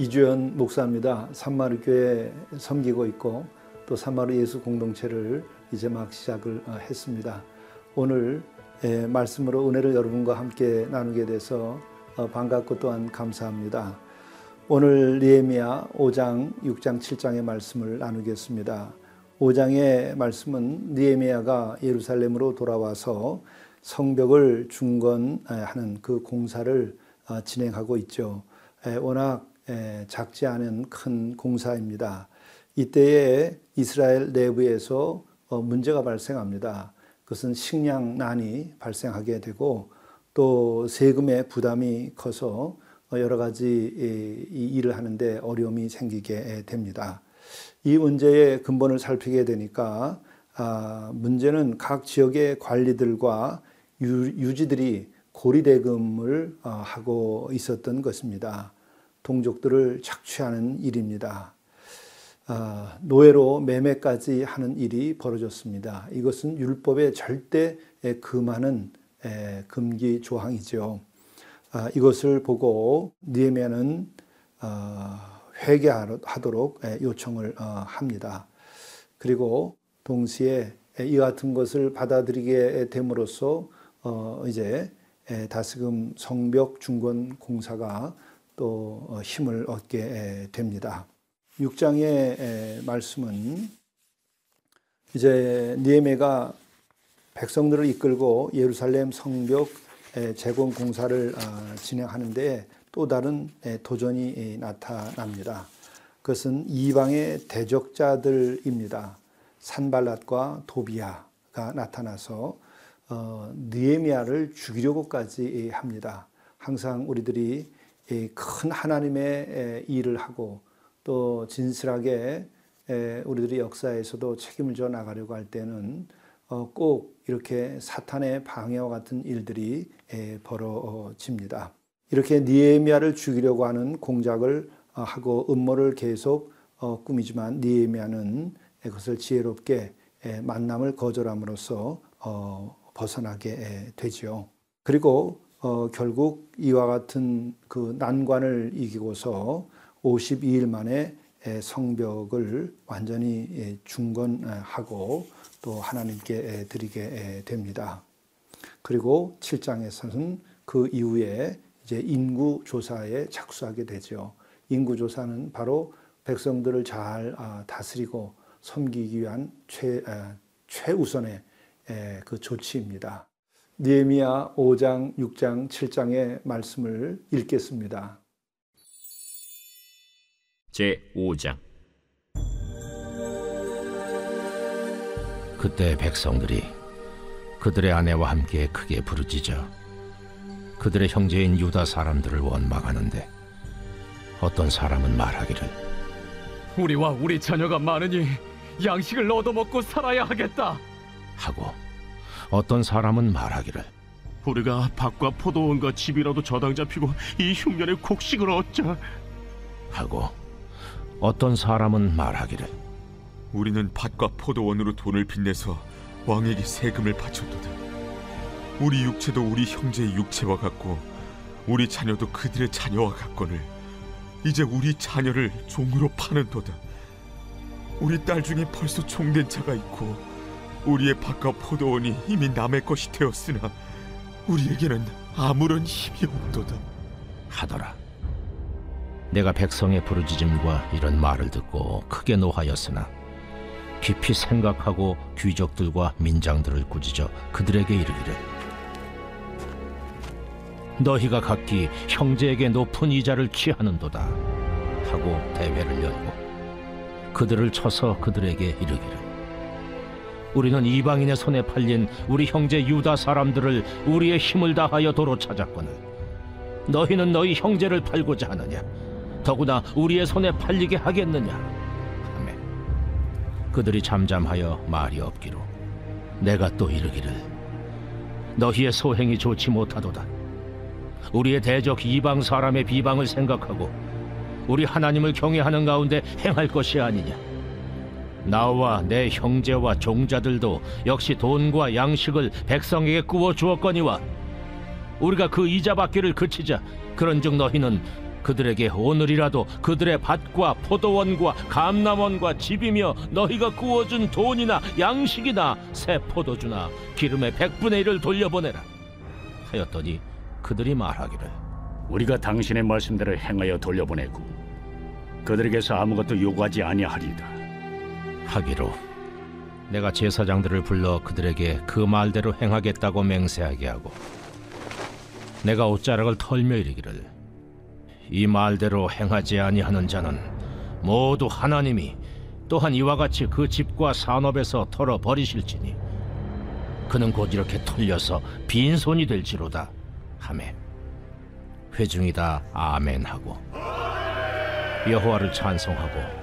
이주연 목사입니다. 산마루 교회 섬기고 있고 또 산마루 예수 공동체를 이제 막 시작을 어, 했습니다. 오늘 예, 말씀으로 은혜를 여러분과 함께 나누게 돼서 어, 반갑고 또한 감사합니다. 오늘 니에미야 5장, 6장, 7장의 말씀을 나누겠습니다. 5장의 말씀은 니에미야가 예루살렘으로 돌아와서 성벽을 중건하는 그 공사를 어, 진행하고 있죠. 워낙 작지 않은 큰 공사입니다. 이때에 이스라엘 내부에서 어, 문제가 발생합니다. 그것은 식량난이 발생하게 되고 또 세금의 부담이 커서 여러 가지 일을 하는데 어려움이 생기게 됩니다. 이 문제의 근본을 살피게 되니까 아, 문제는 각 지역의 관리들과 유 지들이 고리대금을 어, 하고 있었던 것입니다. 동족들을 착취하는 일입니다. 아, 노예로 매매까지 하는 일이 벌어졌습니다. 이것은 율법의 절대 금하는 금기 조항이죠. 아, 이것을 보고 니에미아는 아, 회개하도록 요청을 어, 합니다. 그리고 동시에 이 같은 것을 받아들이게 됨으로써 어, 이제 다스금 성벽 중건 공사가 또 어, 힘을 얻게 됩니다. 6장의 말씀은 이제 니에메가 백성들을 이끌고 예루살렘 성벽 재건 공사를 아, 진행하는데 또 다른 도전이 나타납니다. 그것은 이방의 대적자들입니다. 산발랏과 도비아가 나타나서 어, 느헤미야를 죽이려고까지 합니다. 항상 우리들이 큰 하나님의 일을 하고 또 진실하게 우리들이 역사에서도 책임을 져 나가려고 할 때는 어, 꼭 이렇게 사탄의 방해와 같은 일들이 벌어집니다. 이렇게 니에미아를 죽이려고 하는 공작을 어, 하고 음모를 계속 어, 꾸미지만 니에미아는 그것을 지혜롭게 만남을 거절함으로써 벗어나게 되지요. 그리고 어, 결국 이와 같은 그 난관을 이기고서 52일 만에 성벽을 완전히 중건하고 또 하나님께 드리게 됩니다. 그리고 7장에서는 그 이후에 이제 인구 조사에 착수하게 되죠. 인구 조사는 바로 백성들을 잘 아, 다스리고 섬기기 위한 최, 최우선의 그 조치입니다. 니에미야 5장, 6장, 7장의 말씀을 읽겠습니다. 제 5장 그때 백성들이 그들의 아내와 함께 크게 부르짖어 그들의 형제인 유다 사람들을 원망하는데 어떤 사람은 말하기를 우리와 우리 자녀가 많으니 양식을 얻어먹고 살아야 하겠다 하고 어떤 사람은 말하기를 우리가 밭과 포도원과 집이라도 저당 잡히고 이 흉년에 곡식을 얻자. 하고 어떤 사람은 말하기를 우리는 밭과 포도원으로 돈을 빚내서 왕에게 세금을 바쳤도다. 우리 육체도 우리 형제의 육체와 같고 우리 자녀도 그들의 자녀와 같거늘 이제 우리 자녀를 종으로 파는도다. 우리 딸 중에 벌써 종된 자가 있고 우리의 밭과 포도원이 이미 남의 것이 되었으나 우리에게는 아무런 힘이 없도다. 하더라. 내가 백성의 부르짖음과 이런 말을 듣고 크게 노하였으나 깊이 생각하고 귀족들과 민장들을 꾸짖어 그들에게 이르기를. 너희가 각기 형제에게 높은 이자를 취하는도다 하고 대회를 열고 그들을 쳐서 그들에게 이르기를 우리는 이방인의 손에 팔린 우리 형제 유다 사람들을 우리의 힘을 다하여 도로 찾았거늘. 너희는 너희 형제를 팔고자 하느냐? 더구나 우리의 손에 팔리게 하겠느냐? 하매 그들이 잠잠하여 말이 없기로 내가 또 이르기를. 너희의 소행이 좋지 못하도다. 우리의 대적 이방 사람의 비방을 생각하고 우리 하나님을 경외하는 가운데 행할 것이 아니냐 나와 내 형제와 종자들도 역시 돈과 양식을 백성에게 꾸어 주었거니와 우리가 그 이자 받기를 그치자 그런즉 너희는 그들에게 오늘이라도 그들의 밭과 포도원과 감남원과 집이며 너희가 구워준 돈이나 양식이나 새 포도주나 기름의 백분의 일을 돌려보내라 하였더니 그들이 말하기를 우리가 당신의 말씀대로 행하여 돌려보내고 그들에게서 아무것도 요구하지 아니하리이다. 하기로 내가 제사장들을 불러 그들에게 그 말대로 행하겠다고 맹세하게 하고 내가 옷자락을 털며 이르기를 이 말대로 행하지 아니하는 자는 모두 하나님이 또한 이와 같이 그 집과 산업에서 털어 버리실지니 그는 곧 이렇게 털려서 빈손이 될지로다 하매 회중이 다. 아멘하고 여호와를 찬송하고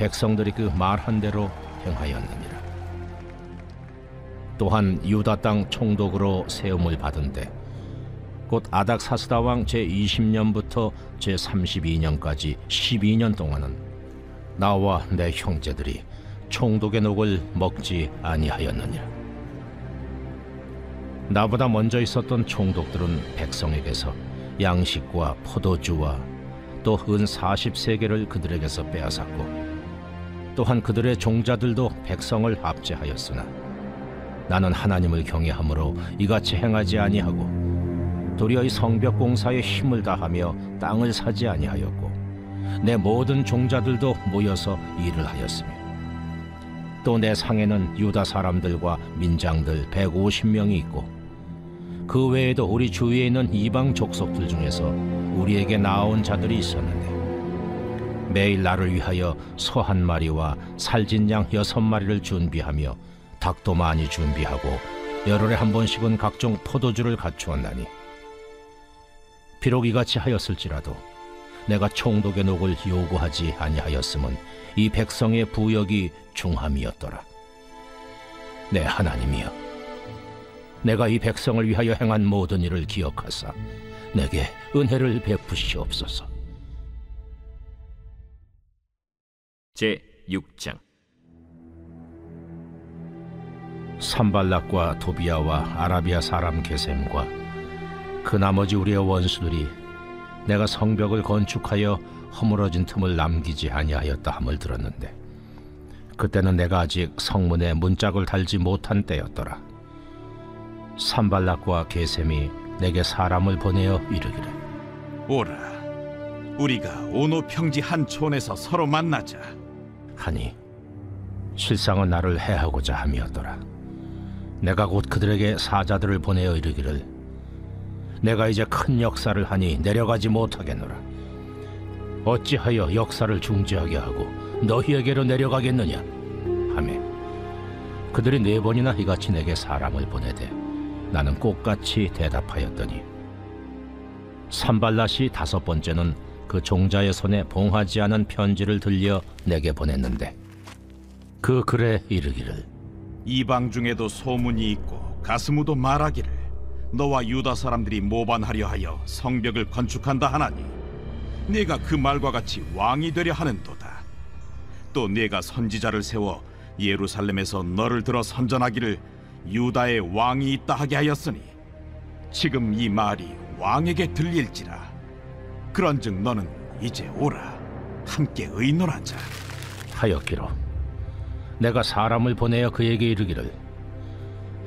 백성들이 그 말한 대로 행하였느니라. 또한 유다 땅 총독으로 세움을 받은데 곧 아닥사스다 왕 제 20년부터 제 32년까지 12년 동안은 나와 내 형제들이 총독의 녹을 먹지 아니하였느니라. 나보다 먼저 있었던 총독들은 백성에게서 양식과 포도주와 또 은 40세계를 그들에게서 빼앗았고 또한 그들의 종자들도 백성을 압제하였으나 나는 하나님을 경외함으로 이같이 행하지 아니하고 도리어 이 성벽 공사에 힘을 다하며 땅을 사지 아니하였고 내 모든 종자들도 모여서 일을 하였으며 또 내 상에는 유다 사람들과 민장들 150명이 있고 그 외에도 우리 주위에 있는 이방 족속들 중에서 우리에게 나온 자들이 있었는데 매일 나를 위하여 소 한 마리와 살진 양 여섯 마리를 준비하며 닭도 많이 준비하고 열흘에 한 번씩은 각종 포도주를 갖추었나니 비록 이같이 하였을지라도 내가 총독의 녹을 요구하지 아니하였음은 이 백성의 부역이 중함이었더라 내 하나님이여 내가 이 백성을 위하여 행한 모든 일을 기억하사 내게 은혜를 베푸시옵소서. 제 6장. 산발락과 도비아와 아라비아 사람 게셈과 그 나머지 우리의 원수들이 내가 성벽을 건축하여 허물어진 틈을 남기지 아니하였다 함을 들었는데 그때는 내가 아직 성문에 문짝을 달지 못한 때였더라. 산발락과 게셈이 내게 사람을 보내어 이르기를. 오라 우리가 오노 평지 한 촌에서 서로 만나자 하니 실상은 나를 해하고자 함이었더라. 내가 곧 그들에게 사자들을 보내어 이르기를 내가 이제 큰 역사를 하니 내려가지 못하겠노라. 어찌하여 역사를 중지하게 하고 너희에게로 내려가겠느냐? 하매 그들이 네 번이나 이같이 내게 사람을 보내되 나는 꽃같이 대답하였더니 산발랏이 다섯 번째는 그 종자의 손에 봉하지 않은 편지를 들려 내게 보냈는데 그 글에 이르기를 이방 중에도 소문이 있고 가스무도 말하기를 너와 유다 사람들이 모반하려 하여 성벽을 건축한다 하나니 네가 그 말과 같이 왕이 되려 하는도다. 또 네가 선지자를 세워 예루살렘에서 너를 들어 선전하기를 유다의 왕이 있다 하게 하였으니 지금 이 말이 왕에게 들릴지라 그런즉 너는 이제 오라. 함께 의논하자. 하였기로 내가 사람을 보내어 그에게 이르기를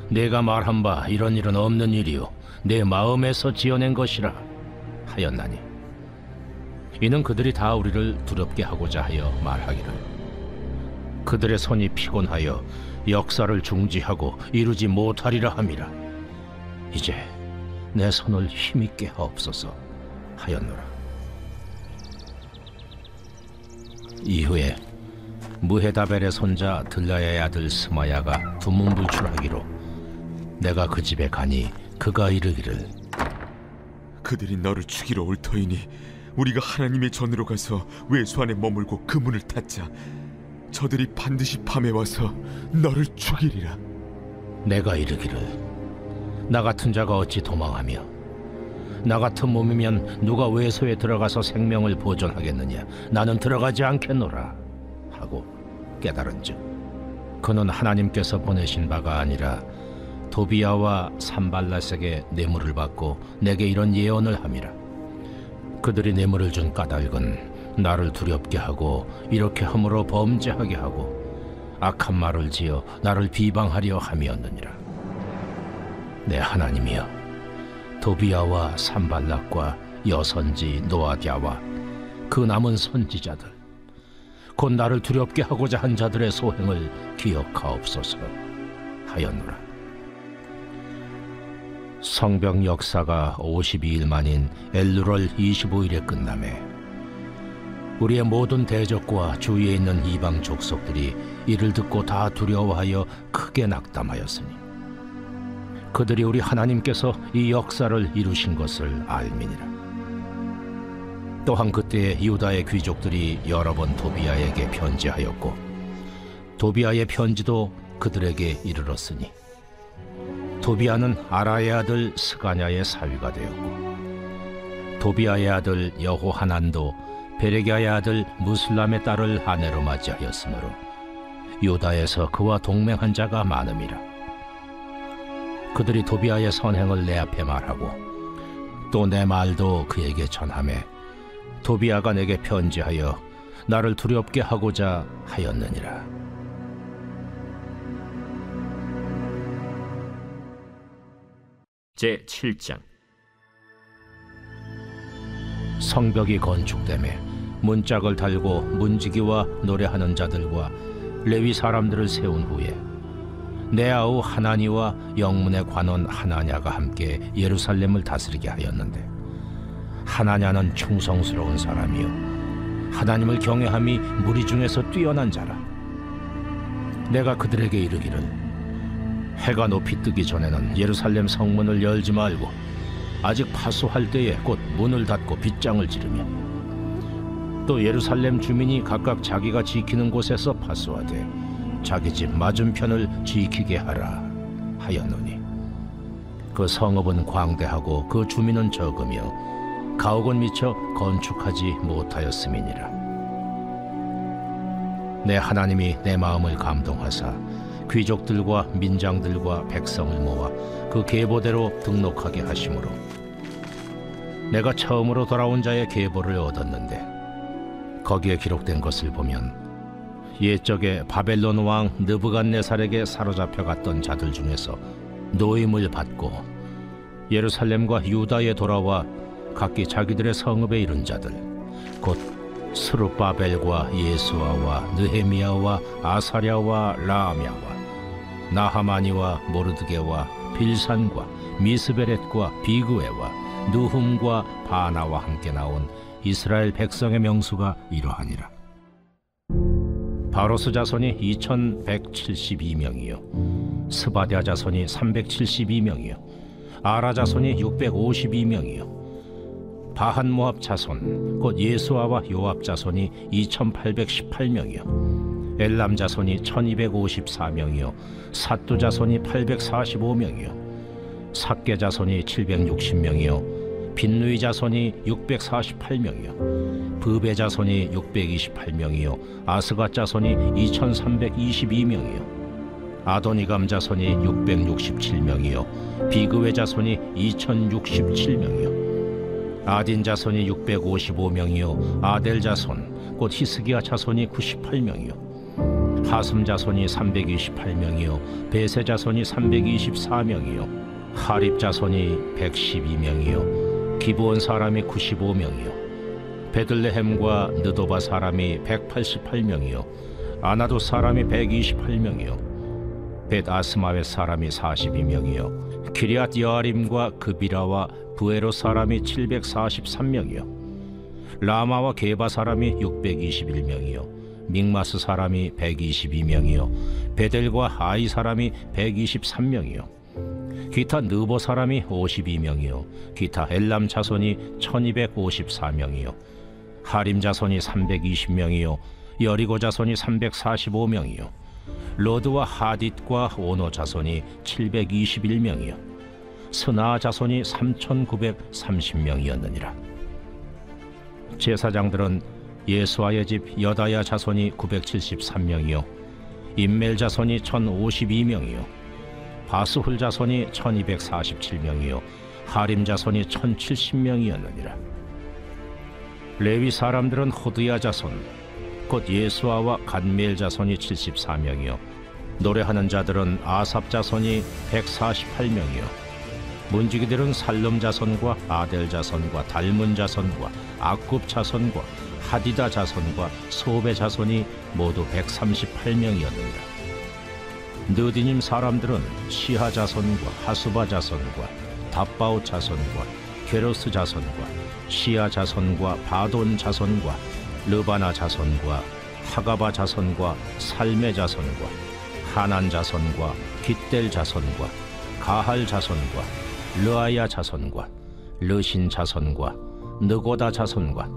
내가 말한 바 이런 일은 없는 일이요. 내 마음에서 지어낸 것이라 하였나니 이는 그들이 다 우리를 두렵게 하고자 하여 말하기를 그들의 손이 피곤하여 역사를 중지하고 이루지 못하리라 함이라. 이제 내 손을 힘있게 하옵소서 하였노라 이후에 무헤다벨의 손자 들라야의 아들 스마야가 두문불출하기로 내가 그 집에 가니 그가 이르기를 그들이 너를 죽이러 올 터이니 우리가 하나님의 전으로 가서 외수 안에 머물고 그 문을 닫자. 저들이 반드시 밤에 와서 너를 죽이리라. 내가 이르기를 나 같은 자가 어찌 도망하며 나 같은 몸이면 누가 외소에 들어가서 생명을 보존하겠느냐? 나는 들어가지 않겠노라. 하고 깨달은즉 그는 하나님께서 보내신 바가 아니라 도비아와 산발라색의 뇌물을 받고 내게 이런 예언을 함이라. 그들이 뇌물을 준 까닭은 나를 두렵게 하고 이렇게 함으로 범죄하게 하고 악한 말을 지어 나를 비방하려 함이었느니라. 내 하나님이여, 도비아와 산발락과 여선지 노아디아와 그 남은 선지자들, 곧 나를 두렵게 하고자 한 자들의 소행을 기억하옵소서 하였노라. 성벽 역사가 52일 만인 엘루럴 25일에 끝남에 우리의 모든 대적과 주위에 있는 이방 족속들이 이를 듣고 다 두려워하여 크게 낙담하였으니 그들이 우리 하나님께서 이 역사를 이루신 것을 알미니라. 또한 그때 유다의 귀족들이 여러 번 도비아에게 편지하였고 도비아의 편지도 그들에게 이르렀으니 도비아는 아라의 아들 스가냐의 사위가 되었고 도비아의 아들 여호하난도 베레기아의 아들 무슬람의 딸을 아내로 맞이하였으므로 유다에서 그와 동맹한 자가 많음이라 그들이 도비아의 선행을 내 앞에 말하고 또 내 말도 그에게 전하매 도비아가 내게 편지하여 나를 두렵게 하고자 하였느니라. 제 7장. 성벽이 건축됨에 문짝을 달고 문지기와 노래하는 자들과 레위 사람들을 세운 후에 내 아우 하나니와 영문의 관원 하나냐가 함께 예루살렘을 다스리게 하였는데 하나냐는 충성스러운 사람이요. 하나님을 경외함이 무리 중에서 뛰어난 자라. 내가 그들에게 이르기를 해가 높이 뜨기 전에는 예루살렘 성문을 열지 말고 아직 파수할 때에 곧 문을 닫고 빗장을 지르며 또 예루살렘 주민이 각각 자기가 지키는 곳에서 파수하되 자기 집 맞은편을 지키게 하라 하였노니. 그 성읍은 광대하고 그 주민은 적으며 가옥은 미처 건축하지 못하였음이니라. 내 하나님이 내 마음을 감동하사 귀족들과 민장들과 백성을 모아 그 계보대로 등록하게 하심으로 내가 처음으로 돌아온 자의 계보를 얻었는데 거기에 기록된 것을 보면 옛적에 바벨론 왕 느부갓네살에게 사로잡혀 갔던 자들 중에서 놓임을 받고 예루살렘과 유다에 돌아와 각기 자기들의 성읍에 이른 자들 곧 스룹바벨과 예수아와 느헤미야와 아사랴와 라아먀와 나하마니와 모르드게와 빌산과 미스베렛과 비그웨와 누훔과 바나와 함께 나온 이스라엘 백성의 명수가 이러하니라. 바로스 자손이 2172명이요. 스바댜 자손이 372명이요. 아라 자손이 652명이요. 바한 모압 자손 곧 예수아와 요압 자손이 2818명이요. 엘람 자손이 1254명이요. 사뚜 자손이 845명이요. 삭게 자손이 760명이요 빈누이 자손이 648명이요. 부베 자손이 628명이요. 아스가 자손이 2322명이요. 아도니감 자손이 667명이요. 비그웨 자손이 2067명이요. 아딘 자손이 655명이요. 아델 자손 곧 히스기야 자손이 98명이요. 하슴 자손이 328명이요. 베세 자손이 324명이요. 하립 자손이 112명이요 기브온 사람이 95명이요. 베들레헴과 느도바 사람이 188명이요. 아나도 사람이 128명이요. 벳 아스마웨 사람이 42명이요. 기리앗 여아림과 그비라와 부에로 사람이 743명이요. 라마와 게바 사람이 621명이요. 믹마스 사람이 122명이요. 베델과 아이 사람이 123명이요 기타 느보 사람이 52명이요. 기타 엘람 자손이 1254명이요. 하림 자손이 320명이요. 여리고 자손이 345명이요. 로드와 하딧과 오노 자손이 721명이요. 스나 자손이 3930명이었느니라. 제사장들은 예수아의 집 여다야 자손이 973명이요. 임멜 자손이 1052명이요 바스훌 자손이 1247명이요 하림 자손이 1070명이었느니라. 레위 사람들은 호드야 자손 곧 예수아와 간미엘 자손이 74명이요 노래하는 자들은 아삽 자손이 148명이요 문지기들은 살름 자손과 아델 자손과 달문 자손과 아굽 자손과 하디다 자손과 소베 자손이 모두 138명이었느니라 느디님 사람들은 시하 자손과 하수바 자손과 답바오 자손과 게로스 자손과 시야 자손과 바돈 자손과 르바나 자손과 하가바 자손과 살메 자손과 하난 자손과 깃델 자손과 가할 자손과 르아야 자손과 르신 자손과 느고다 자손과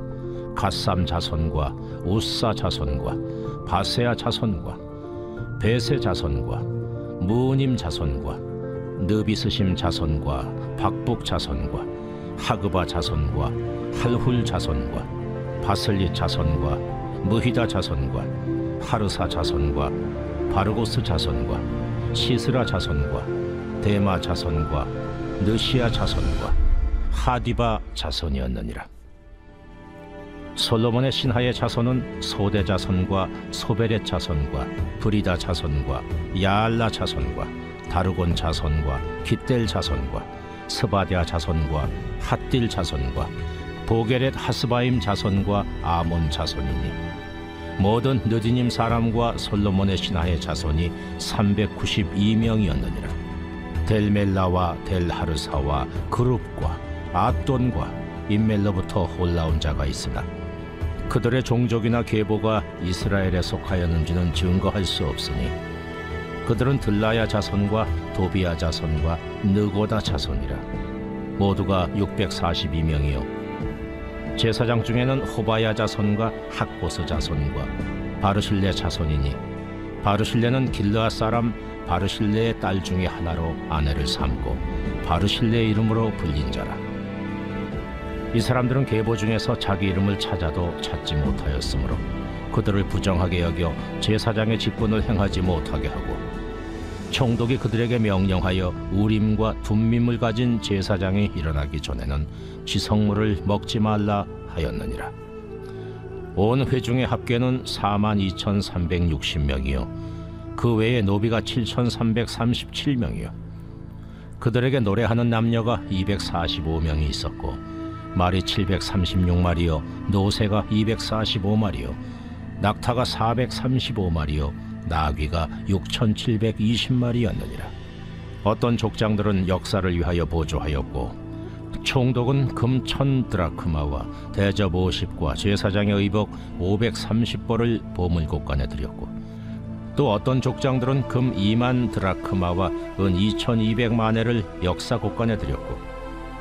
갓삼 자손과 우사 자손과 바세아 자손과 베세 자손과 무님 자손과 느비스심 자손과 박북 자손과 하그바 자손과 할훌 자손과 바슬리 자손과 무히다 자손과 하르사 자손과 바르고스 자손과 시스라 자손과 데마 자손과 느시아 자손과 하디바 자손이었느니라 솔로몬의 신하의 자손은 소대 자손과 소베렛 자손과 브리다 자손과 야알라 자손과 다르곤 자손과 깃델 자손과 스바디아 자손과 핫딜 자손과 보게렛 하스바임 자손과 아몬 자손이니 모든 느디님 사람과 솔로몬의 신하의 자손이 392명이었느니라. 델멜라와 델하르사와 그룹과 아돈과 인멜로부터 올라온 자가 있으나 그들의 종족이나 계보가 이스라엘에 속하였는지는 증거할 수 없으니 그들은 들라야 자손과 도비야 자손과 느고다 자손이라. 모두가 642명이요. 제사장 중에는 호바야 자손과 학보스 자손과 바르실레 자손이니 바르실레는 길르앗 사람 바르실레의 딸 중에 하나로 아내를 삼고 바르실레 이름으로 불린 자라 이 사람들은 계보 중에서 자기 이름을 찾아도 찾지 못하였으므로 그들을 부정하게 여겨 제사장의 직분을 행하지 못하게 하고 총독이 그들에게 명령하여 우림과 둠밈을 가진 제사장이 일어나기 전에는 지성물을 먹지 말라 하였느니라. 온 회중의 합계는 4만 2,360명이요 그 외에 노비가 7,337명이요 그들에게 노래하는 남녀가 245명이 있었고 말이 736마리요 노새가 245마리요 낙타가 435마리요 나귀가 6,720마리였느니라. 어떤 족장들은 역사를 위하여 보조하였고 총독은 금 천 드라크마와 대접 50과 제사장의 의복 530벌을 보물곡간에 드렸고 또 어떤 족장들은 금 2만 드라크마와 은 2,200만회를 역사 곡간에 드렸고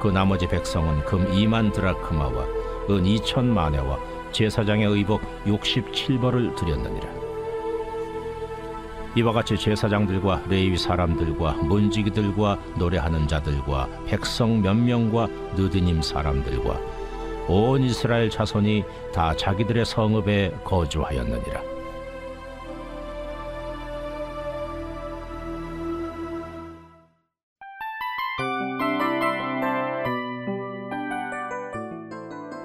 그 나머지 백성은 금 2만 드라크마와 은 2천만회와 제사장의 의복 67벌을 드렸느니라. 이와 같이 제사장들과 레위 사람들과 문지기들과 노래하는 자들과 백성 몇 명과 느드님 사람들과 온 이스라엘 자손이 다 자기들의 성읍에 거주하였느니라.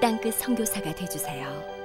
땅끝 선교사가 되주세요.